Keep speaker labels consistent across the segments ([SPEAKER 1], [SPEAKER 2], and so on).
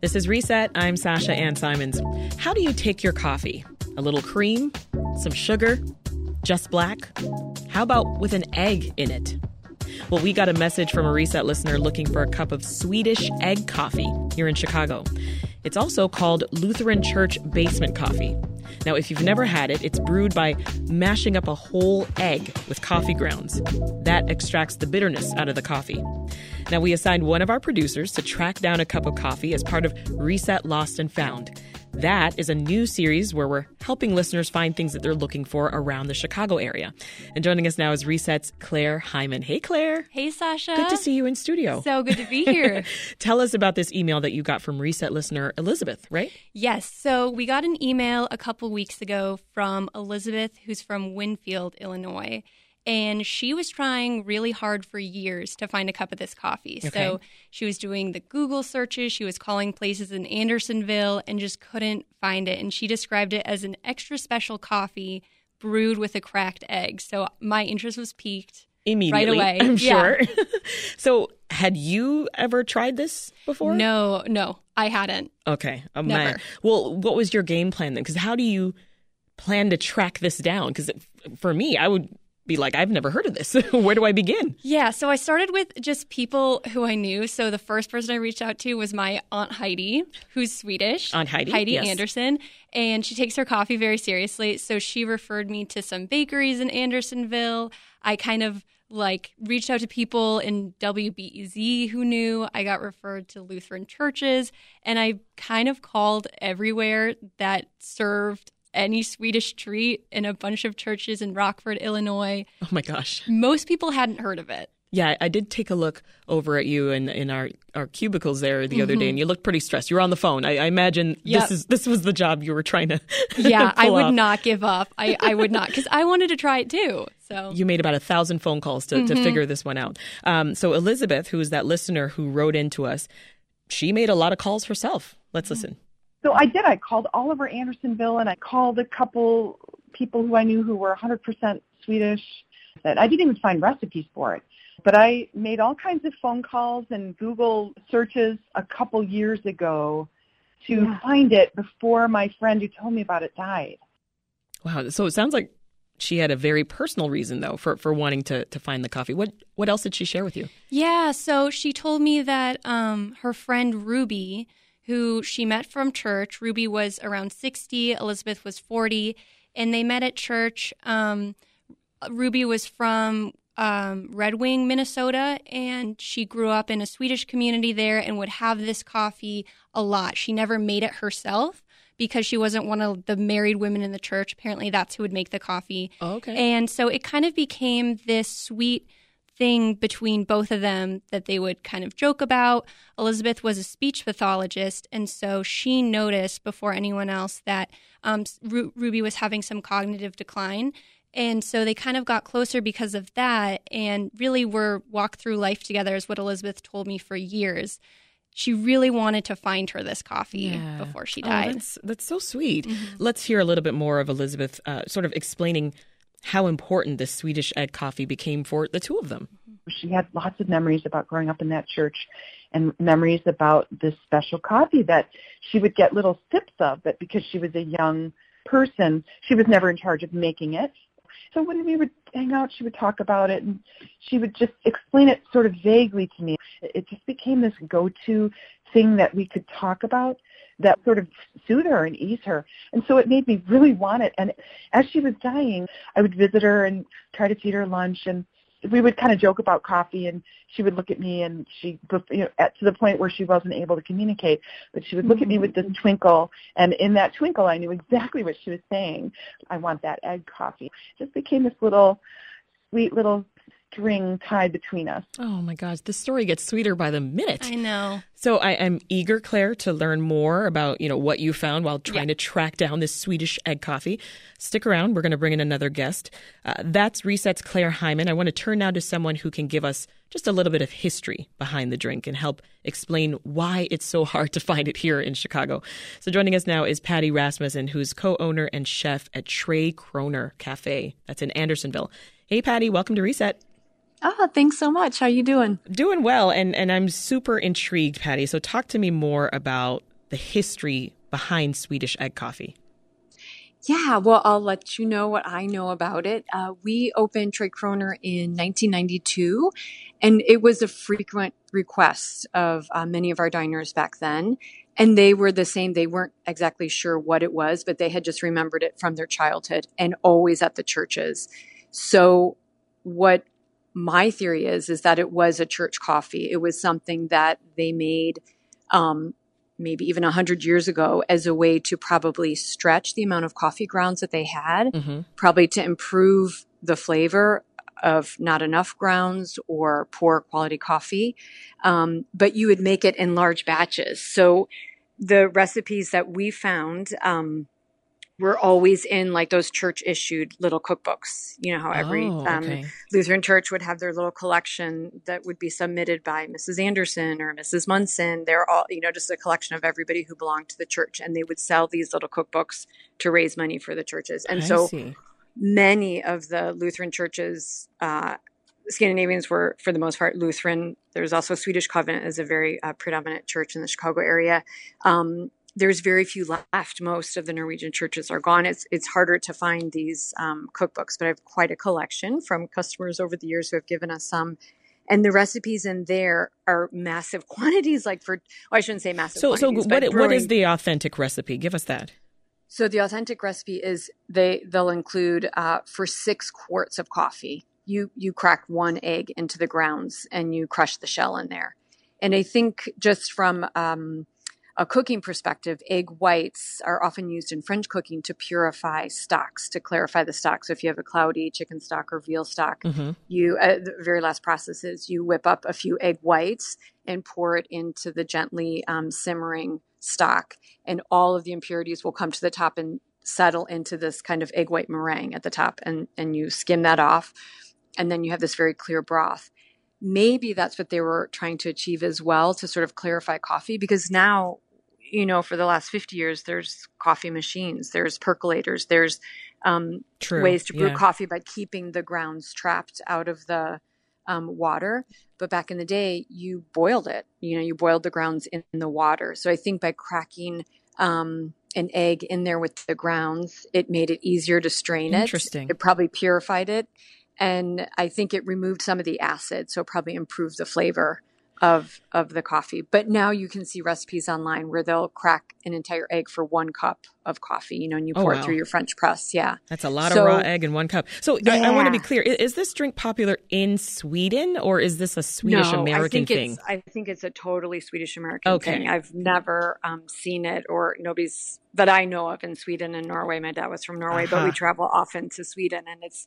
[SPEAKER 1] This is Reset. I'm Sasha Ann Simons. How do you take your coffee? A little cream? Some sugar? Just black? How about with an egg in it? Well, we got a message from a Reset listener looking for a cup of Swedish egg coffee here in Chicago. It's also called Lutheran Church Basement Coffee. Now, if you've never had it, it's brewed by mashing up a whole egg with coffee grounds. That extracts the bitterness out of the coffee. Now, we assigned one of our producers to track down a cup of coffee as part of Reset Lost and Found. That is a new series where we're helping listeners find things that they're looking for around the Chicago area. And joining us now is Reset's Claire Hyman. Hey, Claire.
[SPEAKER 2] Hey, Sasha.
[SPEAKER 1] Good to see you in studio.
[SPEAKER 2] So good to be here.
[SPEAKER 1] Tell us about this email that you got from Reset listener Elizabeth, right?
[SPEAKER 2] Yes. So we got an email a couple weeks ago from Elizabeth, who's from Winfield, Illinois and she was trying really hard for years to find a cup of this coffee. Okay. So she was doing the Google searches, she was calling places in Andersonville and just couldn't find it. And she described it as an extra special coffee brewed with a cracked egg. So my interest was piqued
[SPEAKER 1] immediately.
[SPEAKER 2] Right away.
[SPEAKER 1] I'm sure. Yeah. so, had you ever tried this before?
[SPEAKER 2] No, no, I hadn't.
[SPEAKER 1] Okay.
[SPEAKER 2] Oh, Never. Man.
[SPEAKER 1] Well, what was your game plan then? Because how do you plan to track this down? Because for me, I would be like, I've never heard of this. Where do I begin?
[SPEAKER 2] Yeah, so I started with just people who I knew. So the first person I reached out to was my Aunt Heidi, who's Swedish.
[SPEAKER 1] Aunt Heidi?
[SPEAKER 2] Heidi
[SPEAKER 1] yes.
[SPEAKER 2] Anderson. And she takes her coffee very seriously. So she referred me to some bakeries in Andersonville. I kind of like reached out to people in WBEZ who knew. I got referred to Lutheran churches and I kind of called everywhere that served any Swedish treat in a bunch of churches in Rockford, Illinois.
[SPEAKER 1] Oh my gosh.
[SPEAKER 2] Most people hadn't heard of it.
[SPEAKER 1] Yeah, I did take a look over at you in, in our, our cubicles there the mm-hmm. other day, mm-hmm. and you looked pretty stressed. You were on the phone. I, I imagine yep. this is this was the job you were trying to.
[SPEAKER 2] yeah, I would
[SPEAKER 1] off.
[SPEAKER 2] not give up. I, I would not because I wanted to try it too. So
[SPEAKER 1] you made about a thousand phone calls to, mm-hmm. to figure this one out. Um, so Elizabeth, who is that listener who wrote into us, she made a lot of calls herself. Let's mm-hmm. listen.
[SPEAKER 3] So I did. I called Oliver Andersonville and I called a couple people who I knew who were 100% Swedish. That I didn't even find recipes for it. But I made all kinds of phone calls and Google searches a couple years ago to yeah. find it before my friend who told me about it died.
[SPEAKER 1] Wow. So it sounds like she had a very personal reason though for, for wanting to, to find the coffee. What what else did she share with you?
[SPEAKER 2] Yeah, so she told me that um, her friend Ruby who she met from church. Ruby was around 60, Elizabeth was 40, and they met at church. Um, Ruby was from um, Red Wing, Minnesota, and she grew up in a Swedish community there and would have this coffee a lot. She never made it herself because she wasn't one of the married women in the church. Apparently, that's who would make the coffee.
[SPEAKER 1] Oh, okay.
[SPEAKER 2] And so it kind of became this sweet thing between both of them that they would kind of joke about. Elizabeth was a speech pathologist, and so she noticed before anyone else that um, Ru- Ruby was having some cognitive decline. And so they kind of got closer because of that, and really were walked through life together, is what Elizabeth told me for years. She really wanted to find her this coffee yeah. before she oh, died.
[SPEAKER 1] Oh, that's, that's so sweet. Mm-hmm. Let's hear a little bit more of Elizabeth uh, sort of explaining how important this Swedish egg coffee became for the two of them.
[SPEAKER 3] She had lots of memories about growing up in that church and memories about this special coffee that she would get little sips of, but because she was a young person, she was never in charge of making it. So when we would hang out, she would talk about it and she would just explain it sort of vaguely to me. It just became this go-to thing that we could talk about that sort of soothe her and ease her. And so it made me really want it. And as she was dying, I would visit her and try to feed her lunch and we would kind of joke about coffee and she would look at me and she you know at, to the point where she wasn't able to communicate but she would look at me with this mm-hmm. twinkle and in that twinkle I knew exactly what she was saying I want that egg coffee it just became this little sweet little string tied between us.
[SPEAKER 1] Oh my gosh, this story gets sweeter by the minute.
[SPEAKER 2] I know.
[SPEAKER 1] So I, am eager, Claire, to learn more about you know what you found while trying yeah. to track down this Swedish egg coffee. Stick around; we're going to bring in another guest. Uh, that's Reset's Claire Hyman. I want to turn now to someone who can give us just a little bit of history behind the drink and help explain why it's so hard to find it here in Chicago. So joining us now is Patty Rasmussen, who's co-owner and chef at Tre Kronor Cafe. That's in Andersonville. Hey, Patty, welcome to Reset.
[SPEAKER 4] Oh, thanks so much. How you doing?
[SPEAKER 1] Doing well, and and I'm super intrigued, Patty. So talk to me more about the history behind Swedish egg coffee.
[SPEAKER 4] Yeah, well, I'll let you know what I know about it. Uh, we opened Tre Kronor in 1992, and it was a frequent request of uh, many of our diners back then. And they were the same. They weren't exactly sure what it was, but they had just remembered it from their childhood and always at the churches. So, what my theory is, is that it was a church coffee. It was something that they made um, maybe even a 100 years ago as a way to probably stretch the amount of coffee grounds that they had, mm-hmm. probably to improve the flavor of not enough grounds or poor quality coffee. Um, but you would make it in large batches. So the recipes that we found, um, we're always in like those church issued little cookbooks. You know how every oh, um, okay. um, Lutheran church would have their little collection that would be submitted by Mrs. Anderson or Mrs. Munson. They're all, you know, just a collection of everybody who belonged to the church. And they would sell these little cookbooks to raise money for the churches. And I so see. many of the Lutheran churches, uh, Scandinavians were, for the most part, Lutheran. There's also Swedish Covenant as a very uh, predominant church in the Chicago area. Um, there's very few left. Most of the Norwegian churches are gone. It's it's harder to find these um, cookbooks, but I have quite a collection from customers over the years who have given us some. And the recipes in there are massive quantities. Like for, well, I shouldn't say massive.
[SPEAKER 1] So, so what, brewing, what is the authentic recipe? Give us that.
[SPEAKER 4] So the authentic recipe is they they'll include uh, for six quarts of coffee. You you crack one egg into the grounds and you crush the shell in there. And I think just from um, a cooking perspective, egg whites are often used in French cooking to purify stocks, to clarify the stock. So if you have a cloudy chicken stock or veal stock, mm-hmm. you uh, the very last process is you whip up a few egg whites and pour it into the gently um, simmering stock, and all of the impurities will come to the top and settle into this kind of egg white meringue at the top, and and you skim that off, and then you have this very clear broth maybe that's what they were trying to achieve as well to sort of clarify coffee because now you know, for the last 50 years, there's coffee machines, there's percolators, there's um, ways to brew yeah. coffee by keeping the grounds trapped out of the um, water. But back in the day, you boiled it. You know, you boiled the grounds in, in the water. So I think by cracking um, an egg in there with the grounds, it made it easier to strain
[SPEAKER 1] it. Interesting.
[SPEAKER 4] It probably purified it. And I think it removed some of the acid, so it probably improved the flavor of of the coffee. But now you can see recipes online where they'll crack an entire egg for one cup of coffee, you know, and you oh, pour wow. it through your French press. Yeah.
[SPEAKER 1] That's a lot so, of raw egg in one cup. So yeah. I, I, want to be clear. Is, is, this drink popular in Sweden or is this a Swedish American
[SPEAKER 4] no,
[SPEAKER 1] thing?
[SPEAKER 4] I think it's a totally Swedish American okay. thing. I've never um, seen it or nobody's that I know of in Sweden and Norway. My dad was from Norway, uh-huh. but we travel often to Sweden and it's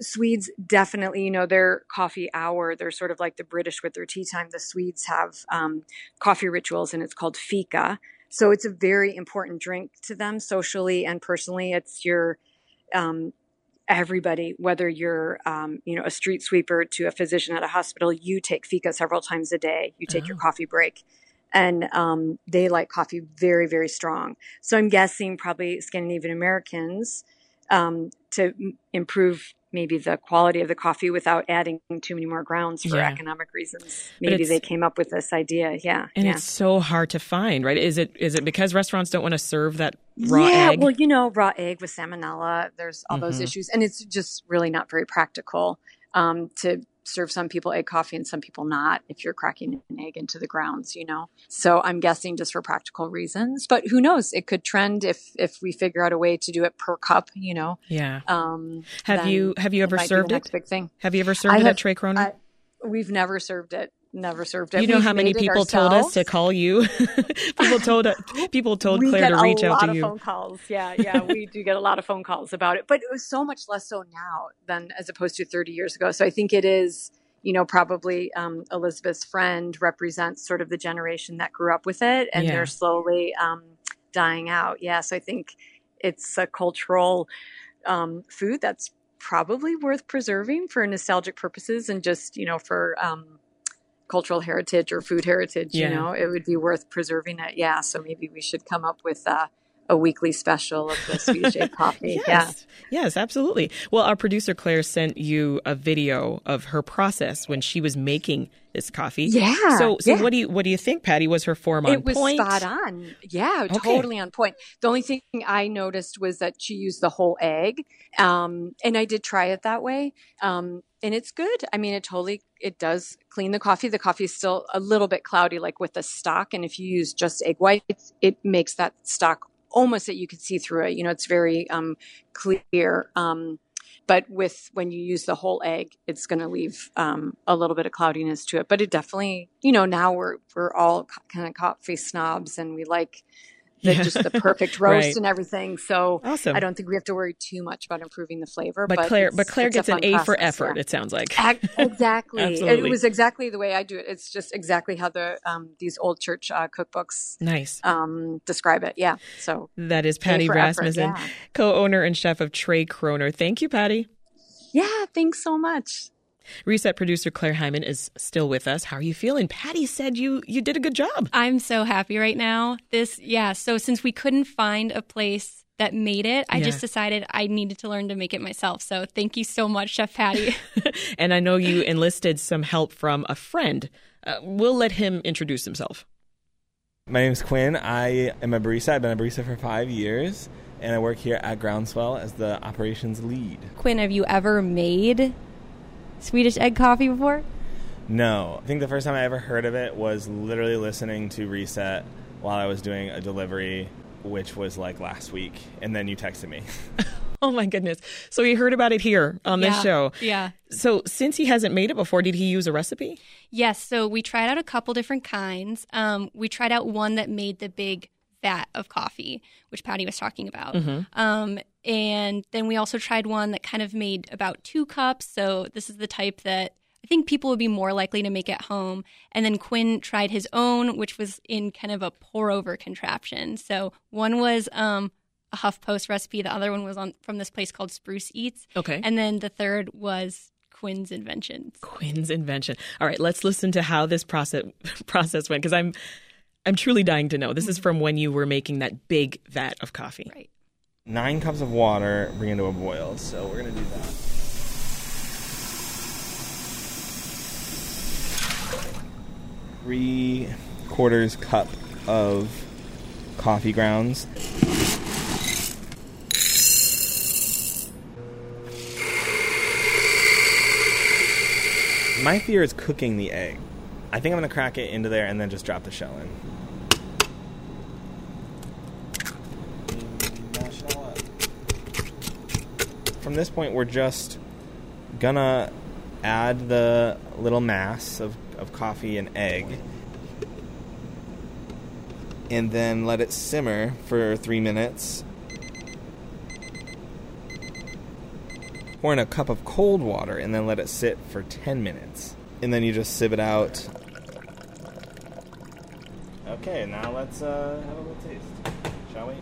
[SPEAKER 4] Swedes definitely, you know, their coffee hour, they're sort of like the British with their tea time. The Swedes have um, coffee rituals and it's called fika. So it's a very important drink to them socially and personally. It's your, um, everybody, whether you're, um, you know, a street sweeper to a physician at a hospital, you take fika several times a day. You take oh. your coffee break. And um, they like coffee very, very strong. So I'm guessing probably Scandinavian Americans um, to improve maybe the quality of the coffee without adding too many more grounds for yeah. economic reasons. Maybe they came up with this idea. Yeah.
[SPEAKER 1] And
[SPEAKER 4] yeah.
[SPEAKER 1] it's so hard to find, right? Is it is it because restaurants don't want to serve that raw yeah,
[SPEAKER 4] egg? Well, you know, raw egg with salmonella, there's all mm-hmm. those issues. And it's just really not very practical um, to serve some people egg coffee and some people not if you're cracking an egg into the grounds, you know. So I'm guessing just for practical reasons, but who knows? It could trend if if we figure out a way to do it per cup, you know.
[SPEAKER 1] Yeah. Um, have you have you ever served it?
[SPEAKER 4] Big thing.
[SPEAKER 1] Have you ever served I it have, at Tre Kronor?
[SPEAKER 4] We've never served it never served it.
[SPEAKER 1] You know We've how many people told us to call you? people told people told Claire to reach out to you.
[SPEAKER 4] phone calls. Yeah, yeah, we do get a lot of phone calls about it, but it was so much less so now than as opposed to 30 years ago. So I think it is. You know, probably um, Elizabeth's friend represents sort of the generation that grew up with it, and yeah. they're slowly um, dying out. Yes, yeah, so I think it's a cultural um, food that's probably worth preserving for nostalgic purposes and just you know for um, cultural heritage or food heritage, yeah. you know, it would be worth preserving it. Yeah. So maybe we should come up with a, a weekly special of the egg coffee.
[SPEAKER 1] yes. Yeah. Yes, absolutely. Well, our producer Claire sent you a video of her process when she was making this coffee.
[SPEAKER 4] Yeah.
[SPEAKER 1] So, so
[SPEAKER 4] yeah.
[SPEAKER 1] what do you what do you think, Patty? Was her form on
[SPEAKER 4] it was
[SPEAKER 1] point?
[SPEAKER 4] spot on. Yeah,
[SPEAKER 1] Okay.
[SPEAKER 4] totally on point. The only thing I noticed was that she used the whole egg, um, and I did try it that way, um, and it's good. I mean, it totally it does clean the coffee. The coffee is still a little bit cloudy, like with the stock, and if you use just egg whites, it makes that stock almost that you could see through it. You know, it's very um, clear. Um, but with when you use the whole egg, it's going to leave um, a little bit of cloudiness to it. But it definitely, you know, now we're we're all kind of coffee snobs, and we like the,
[SPEAKER 1] Yeah.
[SPEAKER 4] just the perfect roast
[SPEAKER 1] Right.
[SPEAKER 4] and everything. So
[SPEAKER 1] Awesome.
[SPEAKER 4] I don't think we have to worry too much about improving the flavor.
[SPEAKER 1] but,
[SPEAKER 4] But,
[SPEAKER 1] Claire, but Claire
[SPEAKER 4] a
[SPEAKER 1] gets an A for effort.
[SPEAKER 4] yeah.
[SPEAKER 1] It sounds like.
[SPEAKER 4] Ac- Exactly.
[SPEAKER 1] Absolutely.
[SPEAKER 4] It was exactly the way I do it. It's just exactly how the um, these old church uh, cookbooks
[SPEAKER 1] Nice.
[SPEAKER 4] um, describe it. Yeah. So
[SPEAKER 1] That is Patty Rasmussen,
[SPEAKER 4] yeah.
[SPEAKER 1] co-owner and chef of Tre Kronor. Thank you, Patty.
[SPEAKER 4] yeah, thanks so much.
[SPEAKER 1] Reset producer Claire Hyman is still with us. How are you feeling? Patty said you you did a good job.
[SPEAKER 2] I'm so happy right now. This, yeah. So since we couldn't find a place that made it, I
[SPEAKER 1] Yeah.
[SPEAKER 2] just decided I needed to learn to make it myself. So thank you so much, Chef Patty.
[SPEAKER 1] and I know you enlisted some help from a friend. Uh, we'll let him introduce himself.
[SPEAKER 5] My name is Quinn. I am a barista. I've been a barista for five years, and I work here at Groundswell as the operations lead.
[SPEAKER 2] Quinn, have you ever made Swedish egg coffee before?
[SPEAKER 5] No, I think the first time I ever heard of it was literally listening to Reset while I was doing a delivery, which was like last week, and then you texted me.
[SPEAKER 1] Oh my goodness. So he heard about it here on this
[SPEAKER 2] Yeah.
[SPEAKER 1] show.
[SPEAKER 2] Yeah.
[SPEAKER 1] So since he hasn't made it before, did he use a recipe?
[SPEAKER 2] Yes, so we tried out a couple different kinds. Um, we tried out one that made the big vat of coffee, which Patty was talking about. Um, and then we also tried one that kind of made about two cups. So this is the type that I think people would be more likely to make at home. And then Quinn tried his own, which was in kind of a pour over contraption. So one was um, a HuffPost recipe, the other one was on from this place called Spruce Eats.
[SPEAKER 1] Okay.
[SPEAKER 2] And then the third was Quinn's inventions.
[SPEAKER 1] Quinn's invention. All right, let's listen to how this process process went because I'm I'm truly dying to know. This is mm-hmm. from when you were making that big vat of coffee.
[SPEAKER 2] Right.
[SPEAKER 5] Nine cups of water bring it to a boil, so we're gonna do that. Three quarters cup of coffee grounds. My fear is cooking the egg. I think I'm gonna crack it into there and then just drop the shell in. Mash it all up. From this point, we're just gonna add the little mass of, of coffee and egg and then let it simmer for three minutes. Pour in a cup of cold water and then let it sit for 10 minutes. And then you just sieve it out. Okay, now let's uh, have a little taste. Shall we?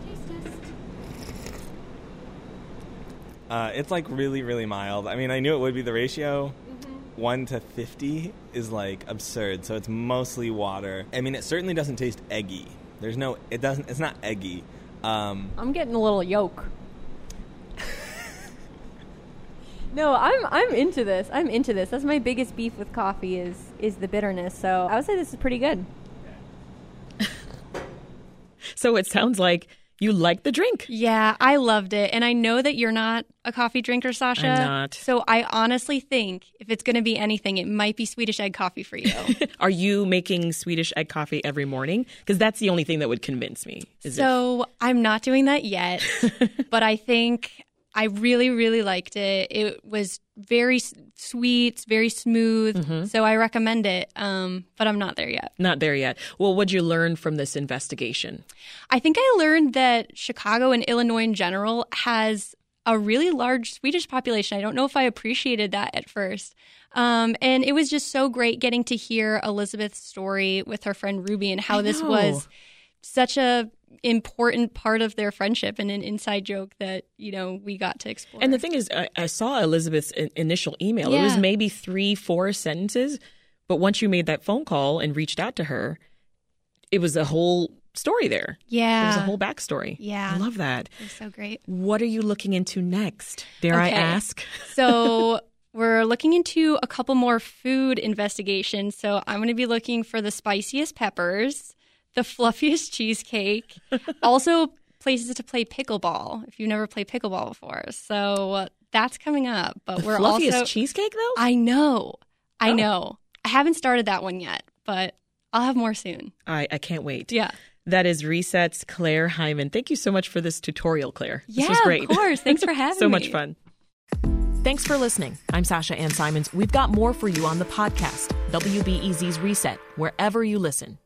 [SPEAKER 5] Uh, it's like really, really mild. I mean, I knew it would be the ratio. One to fifty is like absurd. So it's mostly water. I mean, it certainly doesn't taste eggy. There's no. It doesn't. It's not eggy. Um,
[SPEAKER 6] I'm getting a little yolk. no, I'm I'm into this. I'm into this. That's my biggest beef with coffee is is the bitterness. So I would say this is pretty good.
[SPEAKER 1] So it sounds like you like the drink.
[SPEAKER 2] Yeah, I loved it. And I know that you're not a coffee drinker, Sasha.
[SPEAKER 1] I'm not.
[SPEAKER 2] So I honestly think if it's going to be anything, it might be Swedish egg coffee for you.
[SPEAKER 1] Are you making Swedish egg coffee every morning? Because that's the only thing that would convince me. Is
[SPEAKER 2] so I'm not doing that yet, but I think I really, really liked it. It was very s- sweet, very smooth.
[SPEAKER 1] Mm-hmm.
[SPEAKER 2] So I recommend it. Um, but I'm not there yet.
[SPEAKER 1] not there yet. Well, what'd you learn from this investigation?
[SPEAKER 2] I think I learned that Chicago and Illinois in general has a really large Swedish population. I don't know if I appreciated that at first. Um, and it was just so great getting to hear Elizabeth's story with her friend Ruby and how this was such a important part of their friendship and an inside joke that you know we got to explore.
[SPEAKER 1] And the thing is, I, I saw Elizabeth's in- initial email. It was maybe three, four sentences. But once you made that phone call and reached out to her, it was a whole story there.
[SPEAKER 2] Yeah.
[SPEAKER 1] it was a whole backstory.
[SPEAKER 2] Yeah.
[SPEAKER 1] I love that.
[SPEAKER 2] It's so great.
[SPEAKER 1] What are you looking into next? Dare I ask?
[SPEAKER 2] So we're looking into a couple more food investigations. So I'm going to be looking for the spiciest peppers, the fluffiest cheesecake, also places to play pickleball if you've never played pickleball before. So uh, that's coming up. But
[SPEAKER 1] The
[SPEAKER 2] we're
[SPEAKER 1] fluffiest
[SPEAKER 2] also
[SPEAKER 1] cheesecake, though?
[SPEAKER 2] I know. I
[SPEAKER 1] Oh.
[SPEAKER 2] know. I haven't started that one yet, but I'll have more soon.
[SPEAKER 1] I, I can't wait.
[SPEAKER 2] Yeah.
[SPEAKER 1] That is Reset's Claire Hyman. Thank you so much for this tutorial, Claire. This
[SPEAKER 2] yeah,
[SPEAKER 1] was great.
[SPEAKER 2] of course. Thanks for having
[SPEAKER 1] so
[SPEAKER 2] me.
[SPEAKER 1] So much fun. Thanks for listening. I'm Sasha Ann Simons. We've got more for you on the podcast, WBEZ's Reset, wherever you listen.